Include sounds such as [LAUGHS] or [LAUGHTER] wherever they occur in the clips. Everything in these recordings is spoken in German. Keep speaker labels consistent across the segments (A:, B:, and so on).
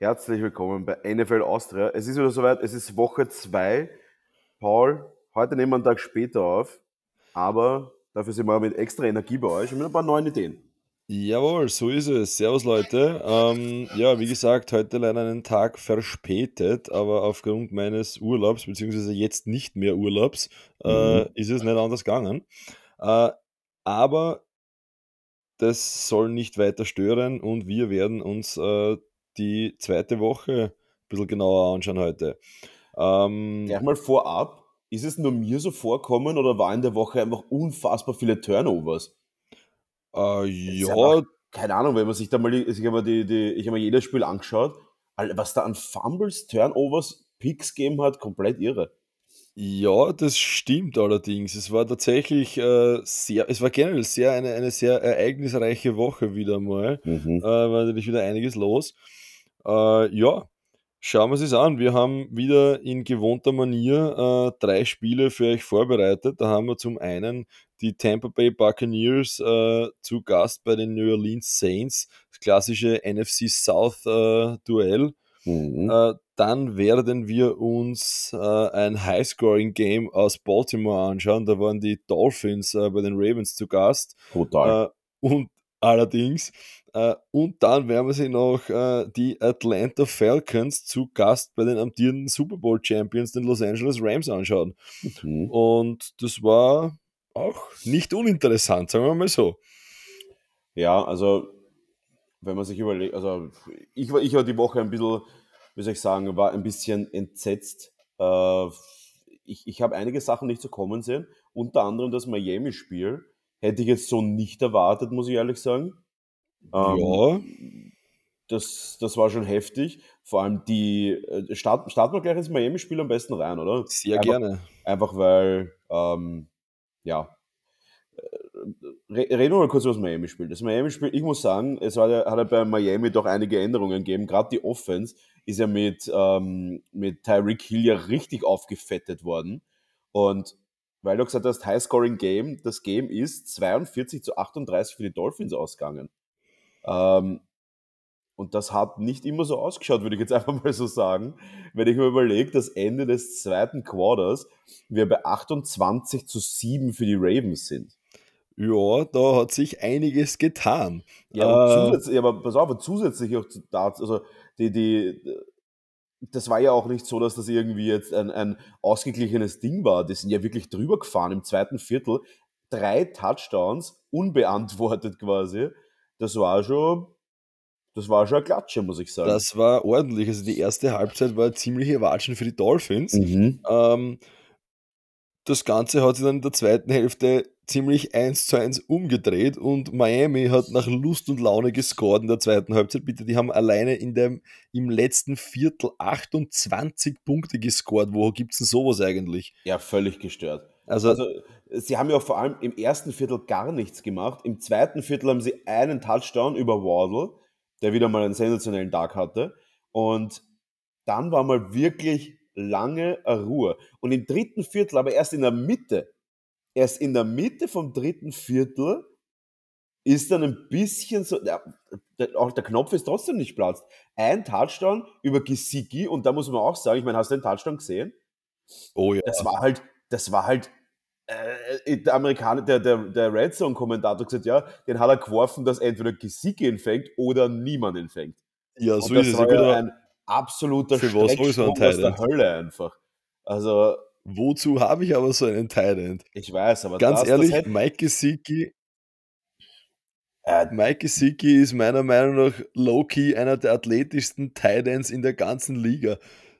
A: Herzlich willkommen bei NFL Austria. Es ist wieder soweit, es ist Woche 2. Paul, heute nehmen wir einen Tag später auf, aber dafür sind wir mit extra Energie bei euch und mit ein paar neuen Ideen.
B: Jawohl, so ist es. Servus Leute. Ähm, ja, wie gesagt, heute leider einen Tag verspätet, aber aufgrund meines Urlaubs, beziehungsweise jetzt nicht mehr Urlaubs, äh,
A: Mhm.
B: ist es nicht anders gegangen. Äh, aber das soll nicht weiter stören und wir werden uns äh, die zweite Woche ein bisschen genauer anschauen heute. Ähm,
A: Gleich mal vorab, ist es nur mir so vorkommen oder war in der Woche einfach unfassbar viele Turnovers?
B: äh, ja,
A: einfach, keine Ahnung, wenn man sich da mal, ich habe mir, die, die, ich hab mir jedes Spiel angeschaut, was da an Fumbles, Turnovers, Picks gegeben hat, komplett irre.
B: Ja, das stimmt allerdings. Es war tatsächlich äh, sehr, es war generell sehr eine, eine sehr ereignisreiche Woche wieder mal.
A: Mhm.
B: Äh, war natürlich wieder einiges los. Äh, ja, schauen wir es uns an. Wir haben wieder in gewohnter Manier äh, drei Spiele für euch vorbereitet. Da haben wir zum einen die Tampa Bay Buccaneers äh, zu Gast bei den New Orleans Saints, das klassische NFC South äh, Duell.
A: Mhm.
B: Äh, dann werden wir uns äh, ein High-Scoring-Game aus Baltimore anschauen. Da waren die Dolphins bei den Ravens zu Gast. Äh, und allerdings, und dann werden wir sie noch äh, die Atlanta Falcons zu Gast bei den amtierenden Super Bowl Champions, den Los Angeles Rams, anschauen.
A: Mhm.
B: Und das war auch nicht uninteressant, sagen wir mal so.
A: Ja, also wenn man sich überlegt, also ich war, ich war die Woche ein bisschen, wie soll ich sagen, war ein bisschen entsetzt. Äh, ich ich habe einige Sachen nicht so kommen sehen, unter anderem das Miami-Spiel. Hätte ich jetzt so nicht erwartet, muss ich ehrlich sagen. Ähm,
B: ja,
A: das, das war schon heftig. Vor allem die, äh, starten, starten wir gleich ins Miami-Spiel am besten rein, oder?
B: sehr
A: Einfach,
B: gerne.
A: einfach weil, ähm, ja, Re reden wir mal kurz über das Miami-Spiel. Das Miami-Spiel, ich muss sagen, es hat ja, hat ja bei Miami doch einige Änderungen gegeben. Gerade die Offense ist ja mit, ähm, mit Tyreek Hill ja richtig aufgefettet worden. Und weil du gesagt hast, High-Scoring-Game, das Game ist 42 zu 38 für die Dolphins ausgegangen. Ähm, und das hat nicht immer so ausgeschaut, würde ich jetzt [LAUGHS] einfach mal so sagen. Wenn ich mir überlege, das Ende des zweiten Quarters, wir bei 28 zu 7 für die Ravens sind.
B: Ja, da hat sich einiges getan.
A: Ja,
B: Äh,
A: ja, aber pass auf, zusätzlich auch zu- dazu, also die, die, das war ja auch nicht so, dass das irgendwie jetzt ein, ein ausgeglichenes Ding war. Die sind ja wirklich drüber gefahren im zweiten Viertel. Drei Touchdowns, unbeantwortet quasi. Das war schon, das war schon eine Klatsche, muss ich sagen.
B: Das war ordentlich. Also die erste Halbzeit war ziemliche Watschen für die Dolphins.
A: Mhm.
B: Ähm, das Ganze hat sich dann in der zweiten Hälfte ziemlich eins zu eins umgedreht und Miami hat nach Lust und Laune gescored in der zweiten Halbzeit. Bitte, die haben alleine in dem, im letzten Viertel 28 Punkte gescored. Wo gibt es denn sowas eigentlich?
A: Ja, völlig gestört.
B: Also,
A: Also, sie haben ja vor allem im ersten Viertel gar nichts gemacht. Im zweiten Viertel haben sie einen Touchdown über Waddle, der wieder mal einen sensationellen Tag hatte. Und dann war mal wirklich lange Ruhe. Und im dritten Viertel, aber erst in der Mitte, erst in der Mitte vom dritten Viertel ist dann ein bisschen so, ja, der, auch der Knopf ist trotzdem nicht platzt. Ein Touchdown über Gesicki und da muss man auch sagen, ich meine, hast du den Touchdown gesehen?
B: oh ja.
A: Das war halt, das war halt, äh, der Amerikaner, der, der, der Red Zone-Kommentator gesagt, ja, den hat er geworfen, dass entweder Gesicki ihn fängt oder niemand ihn fängt.
B: Ja,
A: Und
B: so ist es.
A: war
B: Ja,
A: ja ein absoluter
B: Für was so ein
A: aus der? Hölle einfach. Also,
B: wozu habe ich aber so einen End?
A: ich weiß, aber
B: Ganz
A: das,
B: ehrlich,
A: das hätte,
B: Mike Gesicki
A: äh,
B: Mike Gesicki ist meiner Meinung nach low-key einer der athletischsten Tight Ends in der ganzen Liga.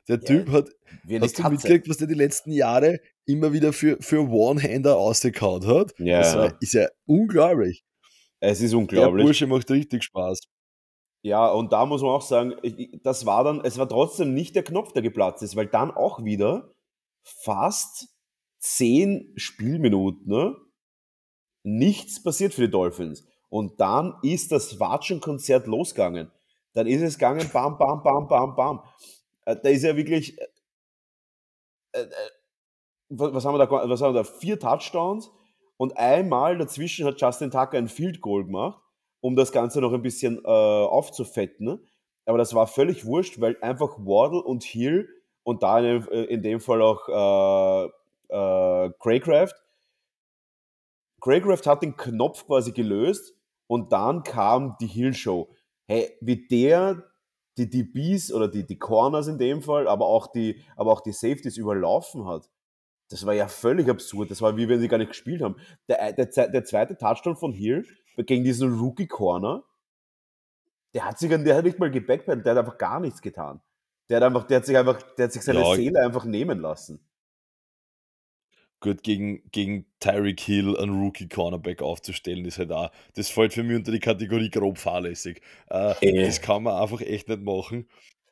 B: Der
A: ja,
B: Typ hat,
A: wie eine
B: hast du mitgekriegt, was der die letzten Jahre immer wieder für, für One-Hander ausgekaut hat?
A: Ja,
B: Das war,
A: ja.
B: ist ja unglaublich.
A: es ist
B: Der
A: unglaublich.
B: Bursche macht richtig Spaß.
A: Ja, und da muss man auch sagen, das war dann, es war trotzdem nicht der Knopf, der geplatzt ist, weil dann auch wieder fast zehn Spielminuten ne, nichts passiert für die Dolphins. Und dann ist das Watschenkonzert losgegangen. Dann ist es gegangen, bam, bam, bam, bam, bam. Äh, Da ist ja wirklich, äh, äh, was haben wir da, was haben wir da, vier Touchdowns und einmal dazwischen hat Justin Tucker ein Field Goal gemacht, um das Ganze noch ein bisschen äh, aufzufetten. aber das war völlig wurscht, weil einfach Wardle und Hill und da in, in dem Fall auch äh, äh, Craycraft. Craycraft hat den Knopf quasi gelöst und dann kam die Hill Show. Hey, wie der die DBs oder die, die Corners in dem Fall, aber auch die, aber auch die Safeties überlaufen hat. Das war ja völlig absurd. Das war wie wenn sie gar nicht gespielt haben. Der, der, der zweite Touchdown von Hill gegen diesen Rookie Corner, der hat sich, der hat nicht mal gebackpaddelt, der hat einfach gar nichts getan. Der hat einfach, der hat sich einfach, der hat sich seine ja. Seele einfach nehmen lassen.
B: Gut, gegen, gegen Tyreek Hill einen Rookie-Cornerback aufzustellen, ist halt auch, das fällt für mich unter die Kategorie grob fahrlässig. Äh, äh. Das kann man einfach echt nicht machen.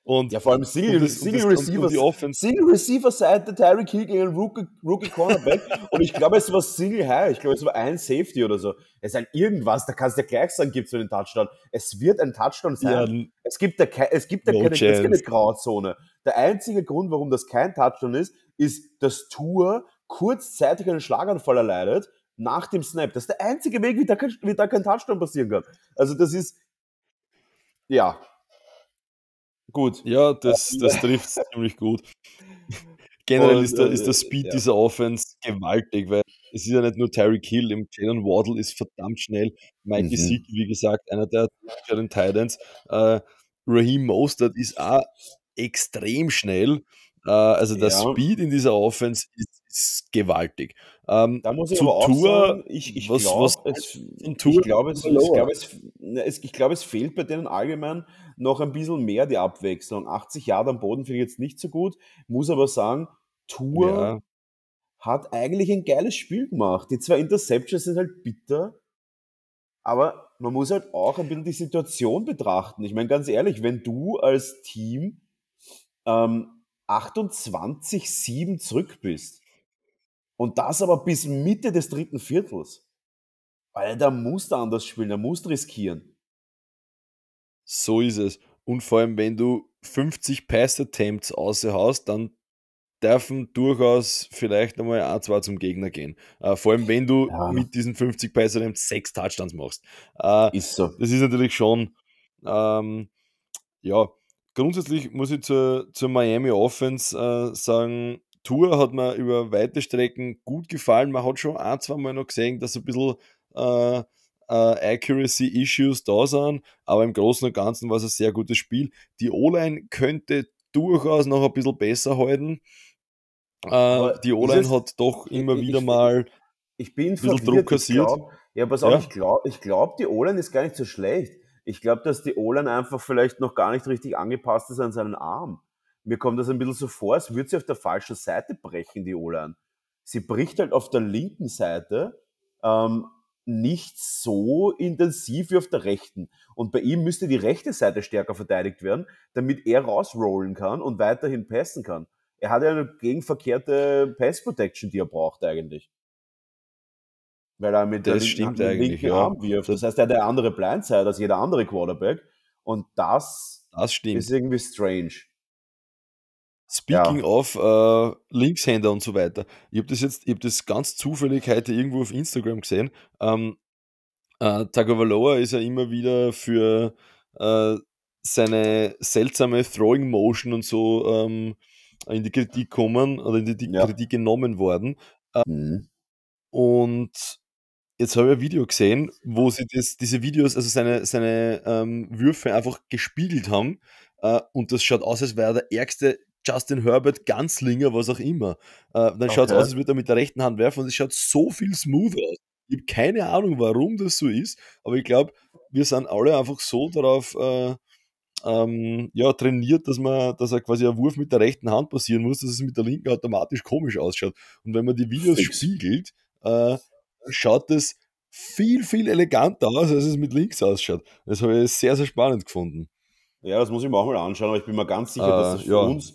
A: Und, ja, vor allem Single, das, Single Receiver, Single Receiver Seite Tyreek Hill gegen einen Rookie, Rookie Cornerback. [LAUGHS] und ich glaube, es war Single High. Ich glaube, es war ein Safety oder so. Es ist ein irgendwas, da kannst du ja gleich sagen, gibt es einen Touchdown. Es wird ein Touchdown sein. Ja, es gibt da, es gibt da no keine, es gibt keine Grauzone. Der einzige Grund, warum das kein Touchdown ist, ist, dass Tour kurzzeitig einen Schlaganfall erleidet nach dem Snap. Das ist der einzige Weg, wie da kein, wie da kein Touchdown passieren kann. Also das ist, ja,
B: gut. Ja, das, das trifft ziemlich gut. [LAUGHS] Generell Und, ist, der, ist der äh, Speed ja. dieser Offense gewaltig, weil es ist ja nicht nur Tyreek Hill, im Jalen Waddle ist verdammt schnell. Mike mhm. Gesicki, wie gesagt, einer der Titans. Äh, Raheem Mostert ist auch extrem schnell. Äh, also der ja. Speed in dieser Offense ist, ist gewaltig.
A: Ähm, da muss ich aber auch Tour, sagen, ich, ich glaube, es, ich glaube, es, es, es, ich glaube, es fehlt bei denen allgemein noch ein bisschen mehr die Abwechslung. 80 Jahre am Boden finde ich jetzt nicht so gut, muss aber sagen, Tour ja. hat eigentlich ein geiles Spiel gemacht. Die zwei Interceptions sind halt bitter, aber man muss halt auch ein bisschen die Situation betrachten. Ich meine, ganz ehrlich, wenn du als Team ähm, 28-7 zurück bist. Und das aber bis Mitte des dritten Viertels. Weil da musst du anders spielen, da musst du riskieren.
B: So ist es. Und vor allem, wenn du 50 Pass-Attempts außerhaust, dann dürfen durchaus vielleicht nochmal ein, zwei zum Gegner gehen. Uh, vor allem, wenn du ja. mit diesen 50 Pass-Attempts sechs Touchdowns machst. Uh, ist so. Das ist natürlich schon, ähm, ja, grundsätzlich muss ich zur, zur Miami Offense äh, sagen, Tour hat mir über weite Strecken gut gefallen. Man hat schon ein, zwei Mal noch gesehen, dass ein bisschen äh, äh, Accuracy-Issues da sind, aber im Großen und Ganzen war es ein sehr gutes Spiel. Die O-Line könnte durchaus noch ein bisschen besser halten. Äh, die O-Line hat doch immer ich, wieder ich, mal
A: ich bin ein bisschen Druck kassiert. Glaub, ja, pass auf, ja? ich glaube, ich glaub, die O-Line ist gar nicht so schlecht. Ich glaube, dass die O-Line einfach vielleicht noch gar nicht richtig angepasst ist an seinen Arm. Mir kommt das ein bisschen so vor, als würde sie auf der falschen Seite brechen, die O-Line. Sie bricht halt auf der linken Seite ähm, nicht so intensiv wie auf der rechten. Und bei ihm müsste die rechte Seite stärker verteidigt werden, damit er rausrollen kann und weiterhin passen kann. Er hat ja eine gegenverkehrte Pass Protection, die er braucht eigentlich weil er mit
B: das
A: der
B: linken, linken
A: ja. Arm wirft. Das heißt, er hat eine andere Blindside als jeder andere Quarterback. Und das,
B: das
A: ist irgendwie strange.
B: Speaking ja. of äh, Linkshänder und so weiter. Ich habe das jetzt, ich habe das ganz zufällig heute irgendwo auf Instagram gesehen. Ähm, äh, Tagovailoa ist ja immer wieder für äh, seine seltsame Throwing Motion und so ähm, in die Kritik kommen oder in die, ja. Kritik genommen worden. Äh, mhm. Und jetzt habe ich ein Video gesehen, wo sie das, diese Videos, also seine, seine ähm, Würfe einfach gespiegelt haben. Äh, und das schaut aus, als wäre er der ärgste Justin Herbert Ganzlinger, was auch immer. Äh, dann okay. schaut es aus, als würde er mit der rechten Hand werfen und es schaut so viel smooth aus. Ich habe keine Ahnung, warum das so ist, aber ich glaube, wir sind alle einfach so darauf äh, ähm, ja, trainiert, dass man, dass er quasi ein Wurf mit der rechten Hand passieren muss, dass es mit der linken automatisch komisch ausschaut. Und wenn man die Videos Fix. spiegelt, äh, schaut es viel, viel eleganter aus, als es mit links ausschaut. Das habe ich sehr, sehr spannend gefunden.
A: Ja, das muss ich mir auch mal anschauen, aber ich bin mir ganz sicher, dass das äh, für ja. uns,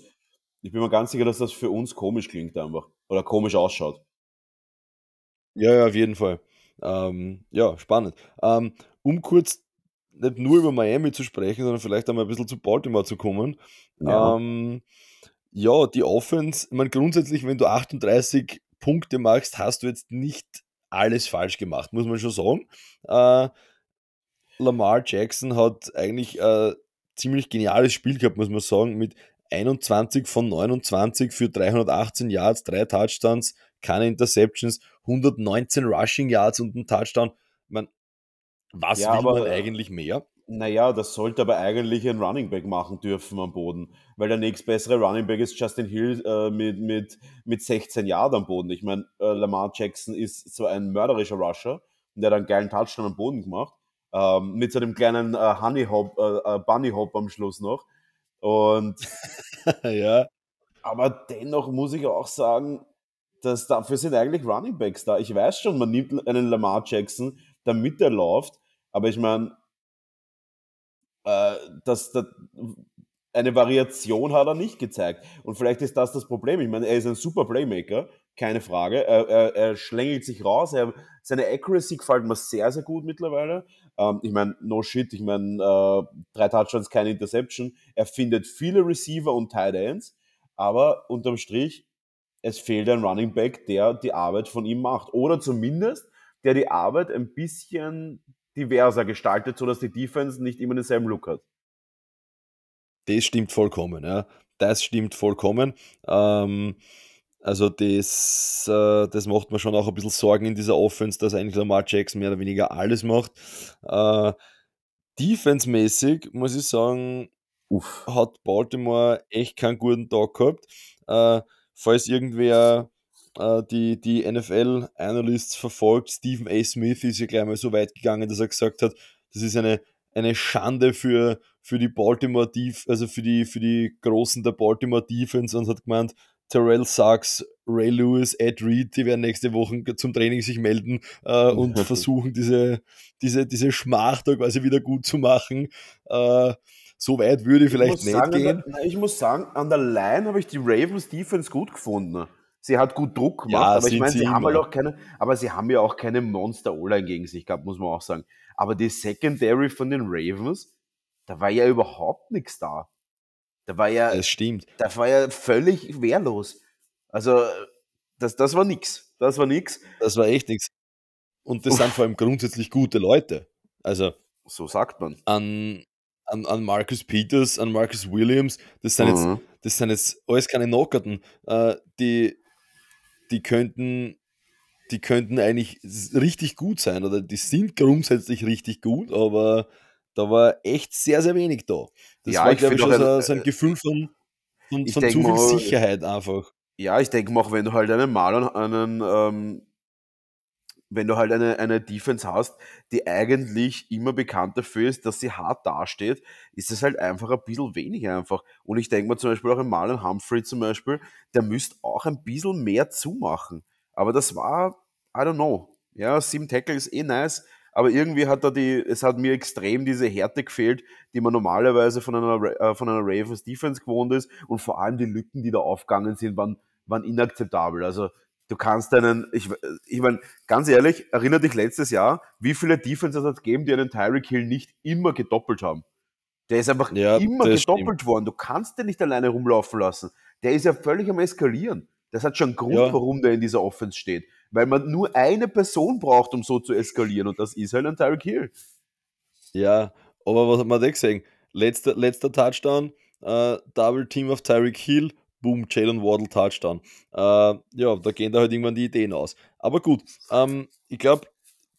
A: ich bin mir ganz sicher, dass das für uns komisch klingt einfach. Oder komisch ausschaut.
B: Ja, ja, auf jeden Fall. Ähm, ja, spannend. Ähm, um kurz nicht nur über Miami zu sprechen, sondern vielleicht einmal ein bisschen zu Baltimore zu kommen. Ja, ähm, ja die Offense, ich meine, grundsätzlich, wenn du 38 Punkte machst, hast du jetzt nicht alles falsch gemacht, muss man schon sagen. Äh, Lamar Jackson hat eigentlich äh, ziemlich geniales Spiel gehabt, muss man sagen, mit 21 von 29 für 318 Yards, drei Touchdowns, keine Interceptions, 119 Rushing Yards und ein Touchdown. Man, was ja, will aber, man eigentlich mehr?
A: Naja, das sollte aber eigentlich ein Running Back machen dürfen am Boden, weil der nächstbessere Running Back ist Justin Hill äh, mit, mit, mit 16 Jahren am Boden. Ich meine, äh, Lamar Jackson ist so ein mörderischer Rusher und der hat einen geilen Touchdown am Boden gemacht, ähm, mit so einem kleinen äh, Honey Hop, äh, äh, Bunny Hop am Schluss noch. Und [LAUGHS]
B: ja.
A: Aber dennoch muss ich auch sagen, dass dafür sind eigentlich Running Backs da. Ich weiß schon, man nimmt einen Lamar Jackson, damit er läuft, aber ich meine, äh, dass, dass eine Variation hat er nicht gezeigt. Und vielleicht ist das das Problem. Ich meine, er ist ein super Playmaker, keine Frage. Er, er, er schlängelt sich raus. Er, seine Accuracy gefällt mir sehr, sehr gut mittlerweile. Ähm, ich meine, no shit. Ich meine, äh, drei Touchdowns, keine Interception. Er findet viele Receiver und Tight Ends. Aber unterm Strich, es fehlt ein Running Back, der die Arbeit von ihm macht. Oder zumindest, der die Arbeit ein bisschen diverser gestaltet, sodass die Defense nicht immer denselben Look hat.
B: Das stimmt vollkommen, ja. Das stimmt vollkommen. Ähm, also das, äh, das macht mir schon auch ein bisschen Sorgen in dieser Offense, dass eigentlich Lamar Jackson mehr oder weniger alles macht. Äh, Defense-mäßig muss ich sagen, Uff. hat Baltimore echt keinen guten Tag gehabt. Äh, falls irgendwer äh, die, die NFL-Analysts verfolgt. Stephen A. Smith ist ja gleich mal so weit gegangen, dass er gesagt hat, das ist eine, eine Schande für, für die Baltimore Def also für die, für die Großen der Baltimore Defense und hat gemeint, Terrell Sachs, Ray Lewis, Ed Reed, die werden nächste Woche zum Training sich melden äh, und [LAUGHS] versuchen, diese, diese, diese Schmach da quasi wieder gut zu machen. Äh, so weit würde ich vielleicht nicht
A: sagen,
B: gehen.
A: Der, ich muss sagen, an der Line habe ich die Ravens Defense gut gefunden. Sie hat gut Druck gemacht, ja, aber ich meine, sie, sie haben halt auch keine, aber sie haben ja auch keine Monster O-Line gegen sich gehabt, muss man auch sagen. Aber die Secondary von den Ravens, da war ja überhaupt nichts da. Da war ja,
B: das stimmt.
A: Da war ja völlig wehrlos. Also, das, das war nix. Das war nix.
B: Das war echt nichts. Und das Uff. sind vor allem grundsätzlich gute Leute. Also,
A: so sagt man.
B: An, an, an Marcus Peters, an Marcus Williams, das sind, mhm. jetzt, das sind jetzt alles keine Knockerten. Äh, die, die könnten, die könnten eigentlich richtig gut sein oder die sind grundsätzlich richtig gut, aber da war echt sehr, sehr wenig da. Das ja, war, glaube ich, schon so, so, ein Gefühl von, von, von zu viel Sicherheit einfach.
A: Ja, ich denke mal, auch wenn du halt einen Mal einen, ähm, wenn du halt eine, eine Defense hast, die eigentlich immer bekannt dafür ist, dass sie hart dasteht, ist es halt einfach ein bisschen wenig einfach. Und ich denke mal zum Beispiel auch im Marlon Humphrey zum Beispiel, der müsste auch ein bisschen mehr zumachen. Aber das war, I don't know. Ja, sieben Tackle ist eh nice, aber irgendwie hat da die, es hat mir extrem diese Härte gefehlt, die man normalerweise von einer, äh, von einer Ravens Defense gewohnt ist und vor allem die Lücken, die da aufgegangen sind, waren, waren inakzeptabel. Also du kannst einen, ich, ich meine, ganz ehrlich, erinnere dich letztes Jahr, wie viele Defenses hat es gegeben, die einen Tyreek Hill nicht immer gedoppelt haben. Der ist einfach ja, immer gedoppelt stimmt. worden. Du kannst den nicht alleine rumlaufen lassen. Der ist ja völlig am Eskalieren. Das hat schon einen Grund, ja. warum der in dieser Offense steht. Weil man nur eine Person braucht, um so zu eskalieren. Und das ist halt ein Tyreek Hill.
B: Ja, aber was hat man da gesehen? Letzter, letzter Touchdown, äh, Double Team of Tyreek Hill, boom, Jalen Waddle Touchdown. Äh, ja, da gehen da halt irgendwann die Ideen aus. Aber gut, ähm, ich glaube,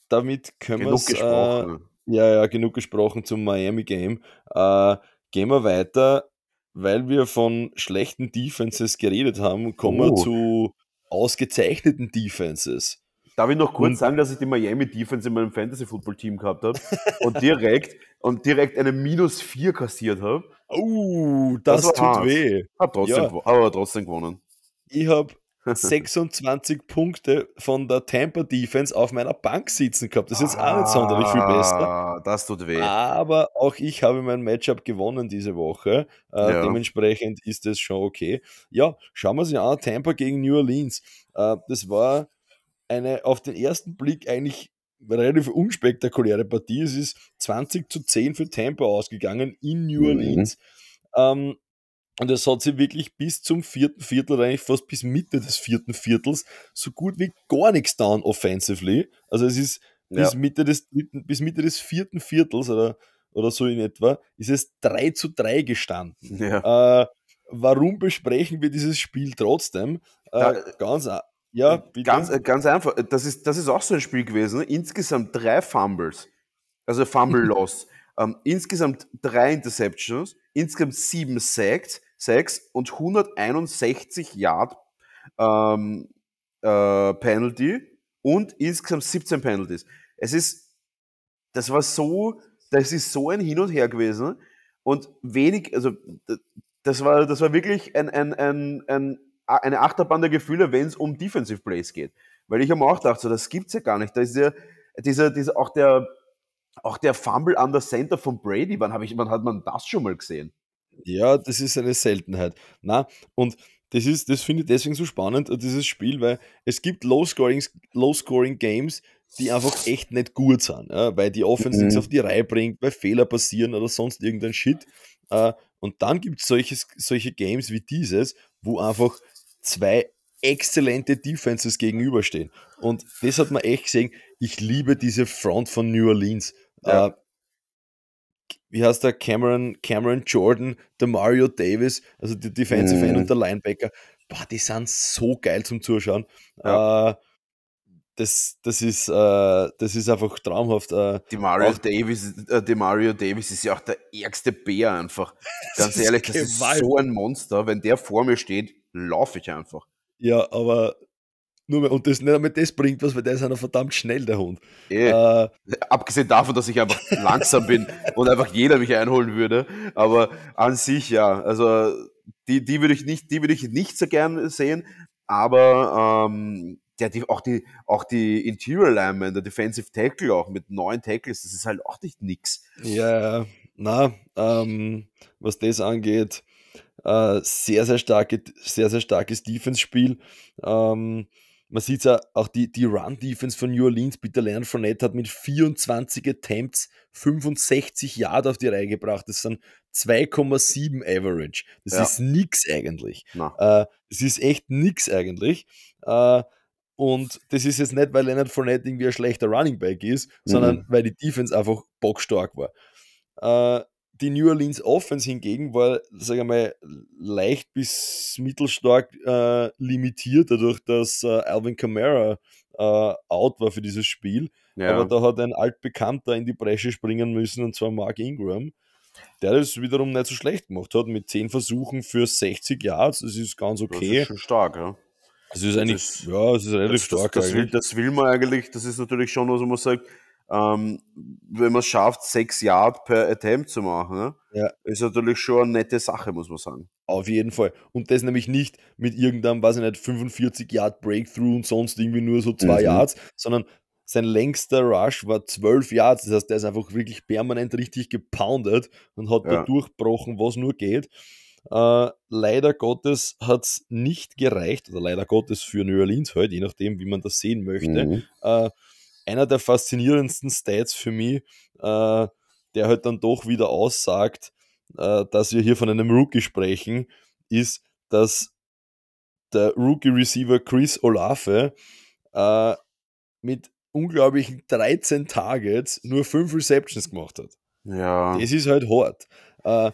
B: damit können wir es. Äh, ja, ja, genug gesprochen zum Miami Game. Äh, gehen wir weiter, weil wir von schlechten Defenses geredet haben, kommen oh. wir zu ausgezeichneten Defenses.
A: Darf ich noch kurz und, sagen, dass ich die Miami Defense in meinem Fantasy Football Team gehabt habe [LAUGHS] und direkt und direkt eine minus 4 kassiert habe?
B: Oh, das, das tut hart. weh.
A: Hat trotzdem, ja. aber trotzdem gewonnen.
B: Ich habe [LAUGHS] 26 Punkte von der Tampa Defense auf meiner Bank sitzen gehabt. Das ist jetzt ah, auch nicht sonderlich viel besser.
A: Ah, das tut weh.
B: Aber auch ich habe mein Matchup gewonnen diese Woche. Äh, ja. Dementsprechend ist es schon okay. Ja, schauen wir uns an. Tampa gegen New Orleans. Äh, das war eine auf den ersten Blick eigentlich relativ unspektakuläre Partie. Es ist 20 zu 10 für Tampa ausgegangen in New mhm. Orleans. Mhm. Ähm, und es hat sich wirklich bis zum vierten Viertel, oder eigentlich fast bis Mitte des vierten Viertels, so gut wie gar nichts down offensively. Also es ist bis, Mitte, des, bis Mitte des vierten Viertels oder oder so in etwa, ist es 3 zu 3 gestanden. [LAUGHS]
A: Ja.
B: Äh, warum besprechen wir dieses Spiel trotzdem? Äh,
A: Da-
B: ganz, a- ja, bitte.
A: Ganz, äh, ganz einfach. Das ist, das ist auch so ein Spiel gewesen. ne? Insgesamt drei Fumbles. Also Fumble [LAUGHS] Loss. ähm, insgesamt drei Interceptions. Insgesamt sieben Sacks, Sacks und 161 Yard ähm, äh, Penalty und insgesamt 17 Penalties. Es ist, das war so, das ist so ein Hin und Her gewesen und wenig, also das war, das war wirklich ein, ein, ein, ein, eine Achterbahn der Gefühle, wenn es um Defensive Plays geht. Weil ich habe mir auch gedacht, so, das gibt's ja gar nicht. Da ist ja dieser, dieser, auch der, auch der Fumble an der Center von Brady, wann, ich, wann hat man das schon mal gesehen?
B: Ja, das ist eine Seltenheit. Na, und das ist, das finde ich deswegen so spannend, dieses Spiel, weil es gibt Low-Scoring Low -Scoring Games, die einfach echt nicht gut sind, ja, weil die Offense
A: Mhm.
B: nichts auf die Reihe bringt, weil Fehler passieren oder sonst irgendein Shit. Äh, Und dann gibt es solche Games wie dieses, wo einfach zwei exzellente Defenses gegenüberstehen. Und das hat man echt gesehen. Ich liebe diese Front von New Orleans.
A: Ja.
B: Äh, wie heißt der Cameron, Cameron Jordan, der Mario Davis, also die Defensive
A: Mhm.
B: End und der Linebacker, boah, die sind so geil zum Zuschauen.
A: Ja.
B: Äh, das, das, ist, äh, das ist einfach traumhaft. Äh,
A: Die Mario
B: Auch-
A: Davis, äh, die Mario Davis ist ja auch der ärgste Bär einfach. [LAUGHS] Ganz
B: Das
A: ehrlich, das ist so ein Monster. Wenn der vor mir steht, laufe ich einfach.
B: ja, aber nur mehr, und das nicht einmal das bringt was, weil der ist einer verdammt schnell, der Hund.
A: Eh.
B: Äh,
A: Abgesehen davon, dass ich einfach [LAUGHS] langsam bin und einfach jeder mich einholen würde. Aber an sich ja, also die, die würde ich nicht, die würde ich nicht so gern sehen. Aber ähm, ja, die, auch die, auch die Interior Lineman, der Defensive Tackle auch mit neun Tackles, das ist halt auch nicht nix.
B: Ja, ja. na, ähm, was das angeht, äh, sehr, sehr, starke, sehr, sehr starkes Defense-Spiel. Ähm, man sieht ja auch die, die Run-Defense von New Orleans. Peter Leonard Fournette hat mit 24 Attempts 65 Yard auf die Reihe gebracht. Das sind 2,7 Average. Das
A: Ja.
B: ist nix eigentlich. Äh, das ist echt nix eigentlich. Äh, und das ist jetzt nicht, weil Leonard Fournette irgendwie ein schlechter Running Back ist, sondern
A: Mhm.
B: weil die Defense einfach bockstark war. Äh, die New Orleans Offense hingegen war, sage ich mal, leicht bis mittelstark äh, limitiert, dadurch, dass äh, Alvin Kamara äh, out war für dieses Spiel.
A: ja.
B: Aber da hat ein altbekannter in die Bresche springen müssen, und zwar Mark Ingram, der das wiederum nicht so schlecht gemacht hat, mit 10 Versuchen für 60 Yards. Das ist ganz
A: das
B: okay.
A: ist schon stark, ja.
B: Es ist eigentlich,
A: ist-
B: ja, es ist relativ
A: das,
B: stark
A: das, das, will, das will man eigentlich, das ist natürlich schon, was man sagt, ähm, wenn man es schafft, sechs Yard per Attempt zu machen, ne,
B: Ja.
A: ist natürlich schon eine nette Sache, muss man sagen.
B: Auf jeden Fall. Und das nämlich nicht mit irgendeinem, weiß ich nicht, 45 Yard Breakthrough und sonst irgendwie nur so zwei
A: Mhm.
B: Yards, sondern sein längster Rush war 12 Yards. Das heißt, der ist einfach wirklich permanent richtig gepoundet und hat da
A: Ja.
B: durchbrochen, was nur geht. Äh, leider Gottes hat es nicht gereicht, oder leider Gottes für New Orleans halt, je nachdem, wie man das sehen möchte.
A: Mhm.
B: Äh, einer der faszinierendsten Stats für mich, äh, der halt dann doch wieder aussagt, äh, dass wir hier von einem Rookie sprechen, ist, dass der Rookie-Receiver Chris Olave äh, mit unglaublichen 13 Targets nur 5 Receptions gemacht hat.
A: Ja.
B: Das ist halt hart. Äh,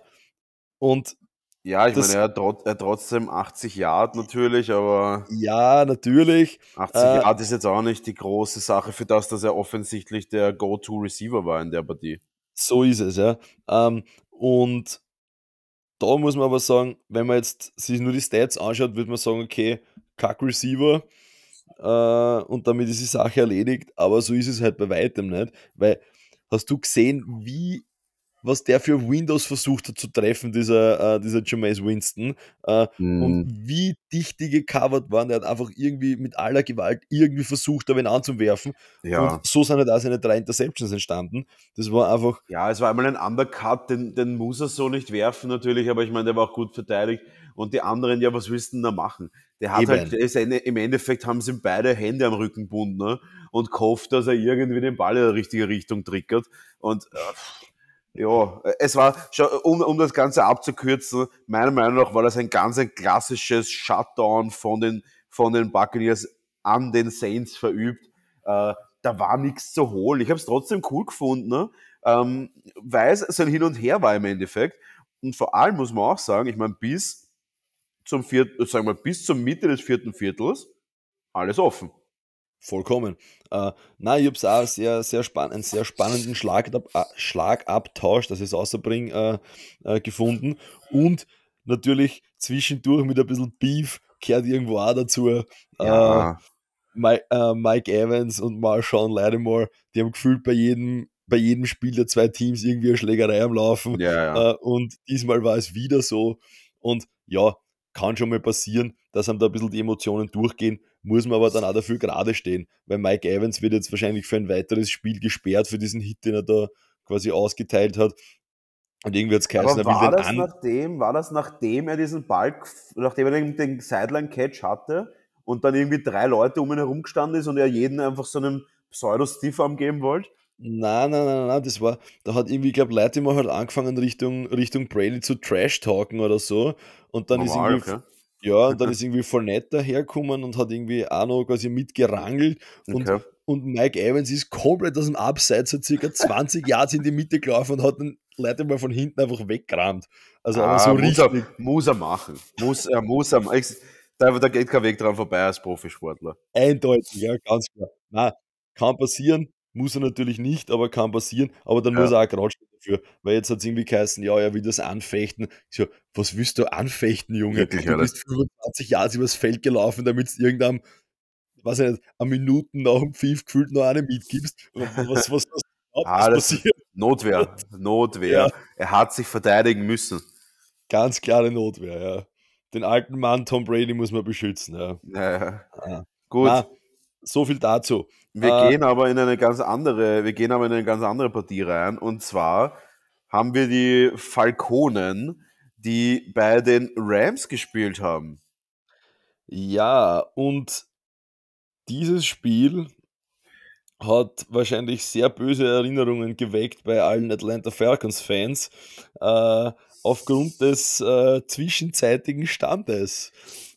B: und
A: ja, ich
B: das-
A: meine, er hat, er hat trotzdem 80 Yard natürlich, aber
B: ja, natürlich,
A: 80
B: Äh,
A: Yard ist jetzt auch nicht die große Sache für das, dass er offensichtlich der Go-To-Receiver war in der Partie.
B: So ist es, ja. Ähm, und da muss man aber sagen, wenn man jetzt sich nur die Stats anschaut, würde man sagen, okay, Kack Receiver äh, und damit ist die Sache erledigt, aber so ist es halt bei weitem nicht, weil hast du gesehen, wie was der für Windows versucht hat zu treffen, dieser, äh, dieser Jameis Winston, äh,
A: Mhm.
B: und wie dicht die gecovert waren, der hat einfach irgendwie mit aller Gewalt irgendwie versucht, da wen anzuwerfen.
A: Ja.
B: Und so sind halt auch seine drei Interceptions entstanden. Das war einfach
A: Ja, es war einmal ein Undercut, den, den muss er so nicht werfen natürlich, aber ich meine, der war auch gut verteidigt. Und die anderen, ja, was willst du denn da machen? Der hat
B: Eben.
A: halt, ist eine, im Endeffekt haben sie ihm beide Hände am Rücken gebunden ne? und gehofft, dass er irgendwie den Ball in die richtige Richtung triggert. Und äh, ja, es war, um, um das Ganze abzukürzen, meiner Meinung nach war das ein ganz ein klassisches Shutdown von den, von den Buccaneers an den Saints verübt. Äh, da war nichts zu holen. Ich habe es trotzdem cool gefunden. Ne? ähm, weil es so ein Hin und Her war im Endeffekt. Und vor allem muss man auch sagen, ich meine, bis zum vierten, sagen wir, bis zur Mitte des vierten Viertels alles offen.
B: Vollkommen. Äh, nein, ich habe es auch sehr, sehr spannend, einen sehr spannenden Schlagab äh, Schlagabtausch, dass ich es außerbringe, äh, äh, gefunden. Und natürlich zwischendurch mit ein bisschen Beef gehört irgendwo auch dazu. Äh, ja. Mike, äh, Mike, Evans und Marshawn Lattimore, die haben gefühlt bei jedem, bei jedem Spiel der zwei Teams irgendwie eine Schlägerei am Laufen.
A: Ja, ja.
B: Und diesmal war es wieder so. Und ja, kann schon mal passieren, dass einem da ein bisschen die Emotionen durchgehen, muss man aber dann auch dafür gerade stehen, weil Mike Evans wird jetzt wahrscheinlich für ein weiteres Spiel gesperrt für diesen Hit, den er da quasi ausgeteilt hat. Und irgendwie hat es
A: geheißen, Aber war das, an nachdem, war das nachdem er diesen Ball, nachdem er den, den Sideline-Catch hatte und dann irgendwie drei Leute um ihn herum gestanden ist und er jeden einfach so einen Pseudo-Stiff-Arm geben wollte?
B: Nein, nein, nein, nein, das war, da hat irgendwie, ich glaube, Leute immer halt angefangen Richtung, Richtung Brady zu Trash-Talken oder so. Und dann Normal, ist irgendwie, okay. ja, und [LAUGHS] dann ist irgendwie Fournette dahergekommen und hat irgendwie auch noch quasi mitgerangelt. Und, okay. und Mike Evans ist komplett aus dem Abseits, so circa 20 Yards [LAUGHS] in die Mitte gelaufen und hat den Leute mal von hinten einfach weggerammt. Also ah, so
A: muss richtig. Er, muss er machen. Muss er, muss er. Da, da geht kein Weg dran vorbei als Profisportler.
B: Eindeutig, ja, ganz klar. Nein, kann passieren muss er natürlich nicht, aber kann passieren. Aber dann ja. muss er auch gerade dafür. Weil jetzt hat es irgendwie geheißen, ja, er will das anfechten. Ich so, was willst du anfechten, Junge? Wirklich, du bist 25 Jahre übers Feld gelaufen, damit es irgendeinem, weiß ich nicht, eine Minuten nach dem Pfiff gefühlt noch eine mitgibst. Was, was, was,
A: ah, das passiert? Notwehr. [LAUGHS] Notwehr. Ja. Er hat sich verteidigen müssen.
B: Ganz klare Notwehr, ja. Den alten Mann Tom Brady muss man beschützen, ja.
A: ja, ja. Ah. Gut. Na,
B: so viel dazu.
A: Wir äh, gehen aber in eine ganz andere, wir gehen aber in eine ganz andere Partie rein. Und zwar haben wir die Falconen, die bei den Rams gespielt haben.
B: Ja, und dieses Spiel hat wahrscheinlich sehr böse Erinnerungen geweckt bei allen Atlanta Falcons-Fans äh, aufgrund des äh, zwischenzeitigen Standes.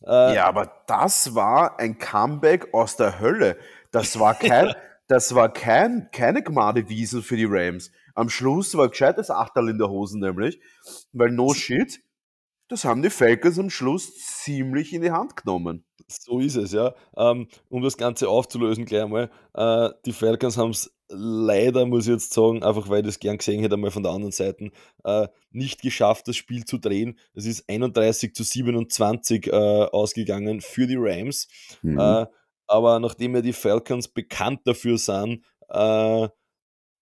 A: Äh, ja, aber das war ein Comeback aus der Hölle. Das war kein, [LAUGHS] das war kein, keine Gmadewiesen für die Rams. Am Schluss war gescheites Achterl in der Hosen nämlich, weil no shit, das haben die Falcons am Schluss ziemlich in die Hand genommen.
B: So ist es, ja. Ähm, um das Ganze aufzulösen gleich einmal, äh, die Falcons haben es leider, muss ich jetzt sagen, einfach weil ich das gern gesehen hätte, einmal von der anderen Seite, äh, nicht geschafft, das Spiel zu drehen. Es ist 31 zu 27 äh, ausgegangen für die Rams. Mhm. Äh, aber nachdem ja die Falcons bekannt dafür sind, äh,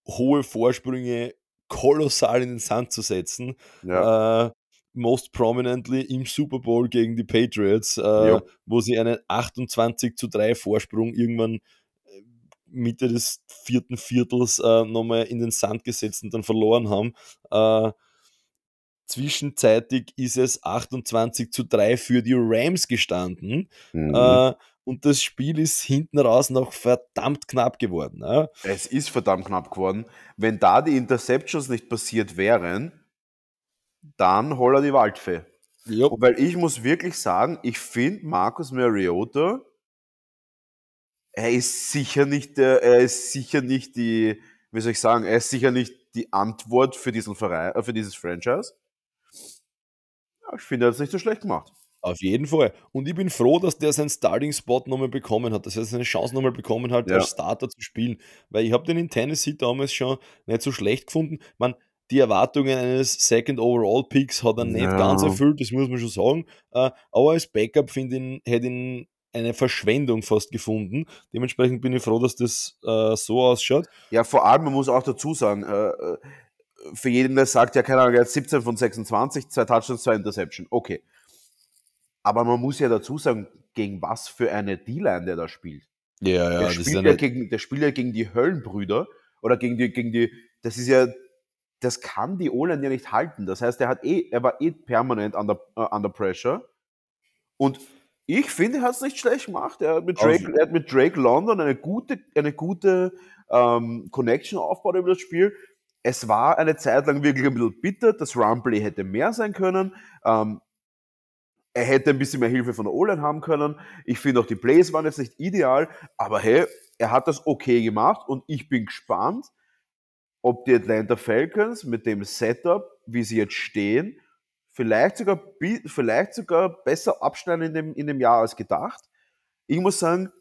B: hohe Vorsprünge kolossal in den Sand zu setzen, ja. äh, most prominently im Super Bowl gegen die Patriots, äh, wo sie einen 28 zu 3 Vorsprung irgendwann Mitte des vierten Viertels äh, nochmal in den Sand gesetzt und dann verloren haben. Äh, zwischenzeitig ist es 28 zu 3 für die Rams gestanden. Mhm. Äh, und das Spiel ist hinten raus noch verdammt knapp geworden. Ja?
A: Es ist verdammt knapp geworden. Wenn da die Interceptions nicht passiert wären, dann holler die Waldfee. Weil ich muss wirklich sagen, ich finde Markus Mariota, er ist sicher nicht der, er ist sicher nicht die, wie soll ich sagen, er ist sicher nicht die Antwort für diesen Verein, äh, für dieses Franchise. ich finde, er hat es nicht so schlecht gemacht.
B: Auf jeden Fall. Und ich bin froh, dass der seinen Starting-Spot nochmal bekommen hat, dass er seine Chance nochmal bekommen hat, ja. als Starter zu spielen. Weil ich habe den in Tennessee damals schon nicht so schlecht gefunden. Man, die Erwartungen eines Second Overall Picks hat er nicht ja. ganz erfüllt, das muss man schon sagen. Äh, aber als Backup finde ich, hätte ihn eine Verschwendung fast gefunden. Dementsprechend bin ich froh, dass das äh, so ausschaut.
A: Ja, vor allem, man muss auch dazu sagen, äh, äh für jeden, der sagt, ja, keine Ahnung, er hat 17 von 26, zwei Touchdowns, zwei Interception. Okay. Aber man muss ja dazu sagen, gegen was für eine D-Line der da spielt.
B: Ja, ja,
A: der spielt ja gegen, der spielt ja gegen die Höllenbrüder oder gegen die, gegen die, das ist ja, das kann die O-Line ja nicht halten. Das heißt, er hat eh, er war eh permanent under, uh, under pressure. Und ich finde, er hat es nicht schlecht gemacht. Er hat mit Drake, er hat mit Drake London eine gute, eine gute ähm, Connection aufgebaut über das Spiel. Es war eine Zeit lang wirklich ein bisschen bitter. Das Rumplay hätte mehr sein können. Ähm, er hätte ein bisschen mehr Hilfe von der O-Line haben können. Ich finde auch die Plays waren jetzt nicht ideal, aber hey, er hat das okay gemacht und ich bin gespannt, ob die Atlanta Falcons mit dem Setup, wie sie jetzt stehen, vielleicht sogar, vielleicht sogar besser abschneiden in dem, in dem Jahr als gedacht. Ich muss sagen,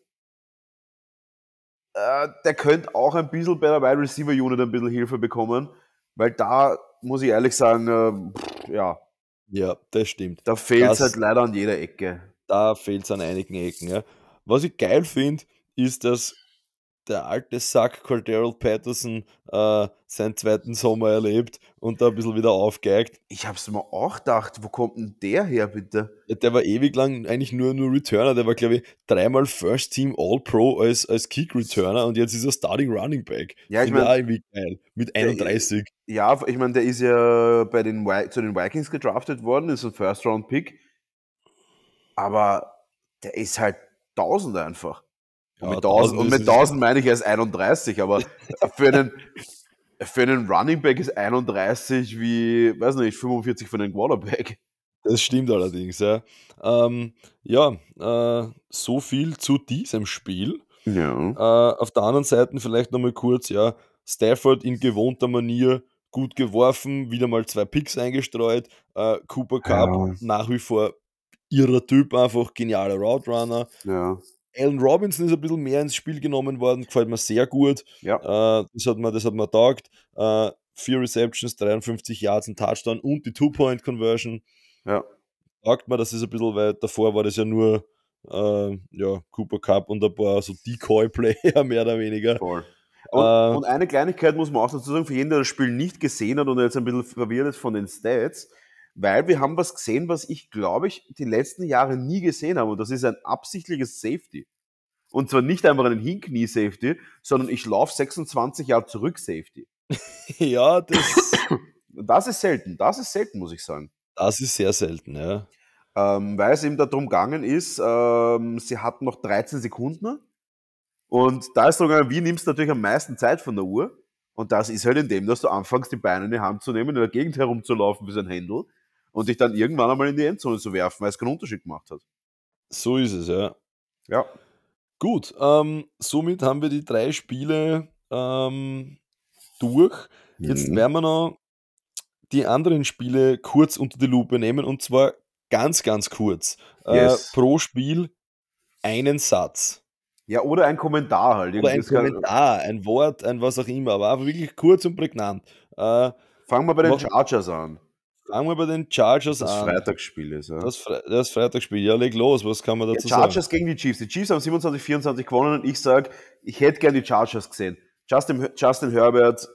A: äh, der könnte auch ein bisschen bei der Wide Receiver Unit ein bisschen Hilfe bekommen, weil da muss ich ehrlich sagen, äh, pff, ja,
B: Ja, das stimmt.
A: da fehlt es halt leider an jeder Ecke.
B: Da fehlt es an einigen Ecken. Ja. Was ich geil finde, ist, dass der alte Sack Cordero Patterson äh, seinen zweiten Sommer erlebt und da ein bisschen wieder aufgeigt.
A: Ich hab's mir auch gedacht, wo kommt denn der her, bitte?
B: Der war ewig lang eigentlich nur, nur Returner. Der war, glaube ich, dreimal First Team All-Pro als, als Kick-Returner und jetzt ist er Starting Running Back.
A: Ja, ich
B: Finde
A: mein-
B: auch irgendwie geil. Mit 31.
A: Ja, ich meine, der ist ja bei den zu den Vikings gedraftet worden, ist ein First-Round-Pick. Aber der ist halt 1000 einfach. Und
B: Ja,
A: mit 1000,
B: 1000
A: und mit 1000 meine ich erst 31, aber [LAUGHS] für einen, für einen Running Back ist 31 wie, weiß nicht, 45 für einen Quarterback.
B: Das stimmt allerdings, ja. Ähm, ja, äh, so viel zu diesem Spiel.
A: Ja.
B: Äh, auf der anderen Seite vielleicht nochmal kurz, ja, Stafford in gewohnter Manier gut geworfen, wieder mal zwei Picks eingestreut. Äh, Cooper Cup
A: Ja.
B: nach wie vor irrer Typ, einfach genialer Route Runner.
A: Ja.
B: Allen Robinson ist ein bisschen mehr ins Spiel genommen worden, gefällt mir sehr gut.
A: Ja.
B: Äh, das, hat mir, das hat mir taugt. Äh, vier Receptions, 53 Yards, ein Touchdown und die Two-Point-Conversion.
A: Ja.
B: Taugt mir, das ist ein bisschen, weil davor war das ja nur äh, ja, Cooper Cup und ein paar so Decoy-Player, [LAUGHS] mehr oder weniger.
A: Voll. Und,
B: Äh,
A: und eine Kleinigkeit muss man auch dazu sagen, für jeden, der das Spiel nicht gesehen hat und jetzt ein bisschen verwirrt ist von den Stats, weil wir haben was gesehen, was ich, glaube ich, die letzten Jahre nie gesehen habe. Und das ist ein absichtliches Safety. Und zwar nicht einfach ein Hinknie-Safety, sondern ich laufe 26 Jahre zurück Safety. [LAUGHS]
B: Ja, das,
A: das ist selten. Das ist selten, muss ich sagen.
B: das ist sehr selten, ja.
A: Ähm, weil es eben darum gegangen ist, ähm, sie hatten noch 13 Sekunden. Und da ist darum gegangen, wie nimmst du natürlich am meisten Zeit von der Uhr? Und das ist halt in dem, dass du anfängst, die Beine in die Hand zu nehmen, in der Gegend herumzulaufen wie so ein Händel und dich dann irgendwann einmal in die Endzone zu werfen, weil es keinen Unterschied gemacht hat.
B: So ist es, ja.
A: Ja.
B: Gut, ähm, somit haben wir die drei Spiele ähm, durch. Jetzt
A: Mhm.
B: werden wir noch die anderen Spiele kurz unter die Lupe nehmen und zwar ganz, ganz kurz.
A: Yes.
B: Äh, pro Spiel einen Satz.
A: Ja, oder ein Kommentar halt.
B: Oder ein Kommentar, ein Wort, ein was auch immer, aber einfach wirklich kurz und prägnant. Äh,
A: Fangen wir bei den Chargers an.
B: Fangen wir bei den Chargers
A: Das
B: an.
A: Freitagsspiel ist, ja.
B: Das, Fre das Freitagsspiel. Ja, leg los, was kann man
A: Ja,
B: dazu
A: Chargers
B: sagen?
A: gegen die Chiefs. Die Chiefs haben 27-24 gewonnen und ich sage, ich hätte gern die Chargers gesehen. Justin, Justin Herbert,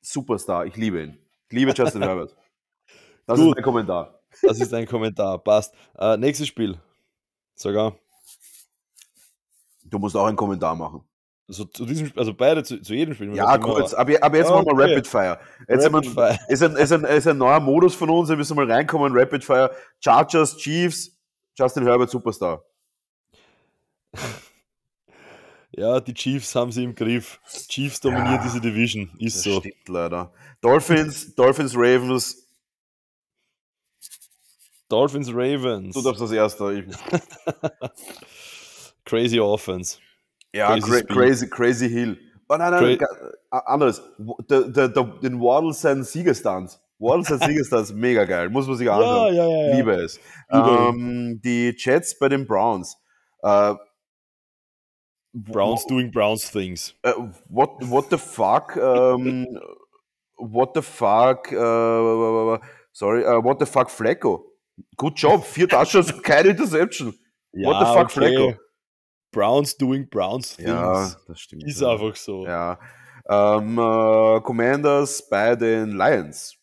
A: Superstar. Ich liebe ihn. Ich liebe Justin [LAUGHS] Herbert. Das ist
B: Gut.
A: mein Kommentar.
B: Das ist ein Kommentar, passt. Äh, nächstes Spiel. Sogar.
A: Du musst auch einen Kommentar machen.
B: Also, zu diesem, also beide zu, zu jedem Spiel.
A: Ja, kurz. Aber, aber jetzt
B: Ah,
A: machen wir
B: okay.
A: Rapid Fire. Jetzt
B: Rapid
A: wir,
B: Fire.
A: ist, ein, ist, ein, ist ein neuer Modus von uns. Wir müssen mal reinkommen. Rapid Fire. Chargers, Chiefs, Justin Herbert, Superstar.
B: Ja, die Chiefs haben sie im Griff. Chiefs dominiert
A: Ja,
B: diese Division. Ist
A: Das
B: so.
A: stimmt leider. Dolphins, Dolphins, Ravens.
B: Dolphins, Ravens.
A: Du darfst das erste. [LAUGHS]
B: Crazy Offense.
A: Ja,
B: Crazy
A: crazy,
B: Speed.
A: crazy, crazy Hill. Oh nein, nein,
B: Cra-
A: anderes. Der, der, der, den Waddle sein Siegerstanz. Waddle sein [LAUGHS] Siegerstanz, mega geil. Muss man sich
B: Ja,
A: anschauen.
B: ja, ja. ja.
A: Liebe es. Ähm, die Jets bei den Browns. Äh,
B: Browns doing Browns things.
A: äh, what, what the fuck? Ähm, what the fuck? Äh, sorry, äh, what the fuck Flecko? Good job. Vier Touchdowns, [LAUGHS] keine Interception. What the fuck Flecko?
B: Browns doing Browns things.
A: Ja, das stimmt.
B: Ist
A: ja.
B: einfach so.
A: Ja. Ähm, äh, Commanders bei den Lions.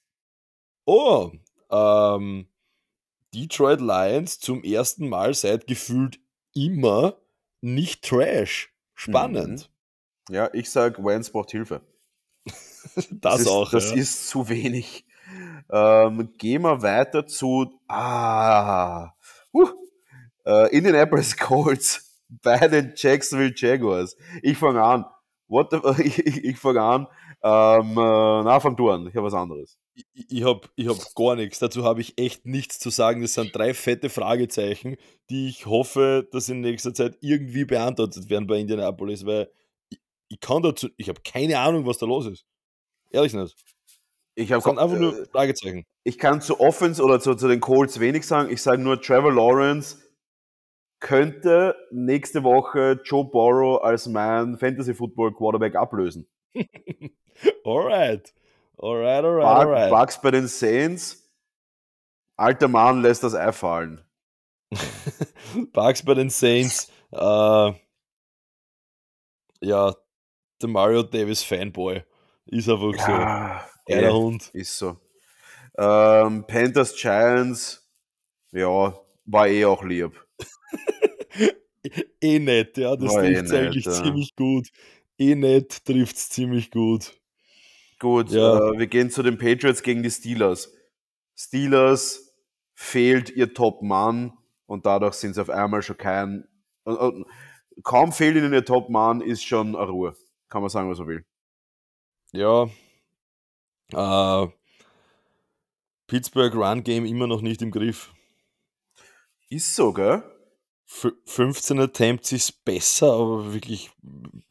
B: Oh, ähm, Detroit Lions zum ersten Mal seit gefühlt immer nicht Trash. Spannend.
A: Ja, ich sag, Wentz braucht Hilfe. [LAUGHS]
B: Das,
A: ist,
B: auch.
A: Das
B: ja.
A: ist zu wenig. Ähm, gehen wir weiter zu ah, äh, Indianapolis [LAUGHS] Colts bei den Jacksonville Jaguars. Ich fange an. What the, [LAUGHS] ich ich, fange an. Ähm, äh, na, fang du an. Ich habe was anderes.
B: ich ich habe ich hab gar nichts. Dazu habe ich echt nichts zu sagen. Das sind drei fette Fragezeichen, die ich hoffe, dass in nächster Zeit irgendwie beantwortet werden bei Indianapolis, weil ich, ich kann dazu, ich habe keine Ahnung, was da los ist. Ehrlich nicht.
A: Ich habe
B: einfach nur Fragezeichen.
A: ich kann zu Offense oder zu, zu den Colts wenig sagen. Ich sage nur, Trevor Lawrence könnte nächste Woche Joe Burrow als mein Fantasy Football Quarterback ablösen. [LAUGHS]
B: Alright. Alright, alright,
A: Bugs,
B: alright.
A: Bugs bei den Saints. Alter Mann lässt das Ei fallen. [LAUGHS]
B: Bugs bei den Saints. Äh, ja, der Mario Davis Fanboy. Ist einfach so.
A: Ja,
B: Der
A: eh,
B: Hund.
A: ist so. Ähm, Panthers Giants, ja, war eh auch lieb. [LAUGHS]
B: Eh nett, ja. Das
A: War eh
B: trifft
A: nett,
B: eigentlich
A: ja.
B: ziemlich gut. Eh nett trifft es ziemlich gut.
A: Gut,
B: Ja.
A: äh, wir gehen zu den Patriots gegen die Steelers. Steelers fehlt ihr Top-Mann und dadurch sind sie auf einmal schon kein. Und, kaum fehlt ihnen ihr Top-Mann, ist schon eine Ruhe. Kann man sagen, was man will.
B: Ja. Äh, Pittsburgh Run Game immer noch nicht im Griff.
A: Ist so, gell?
B: F 15 Attempts ist besser, aber wirklich.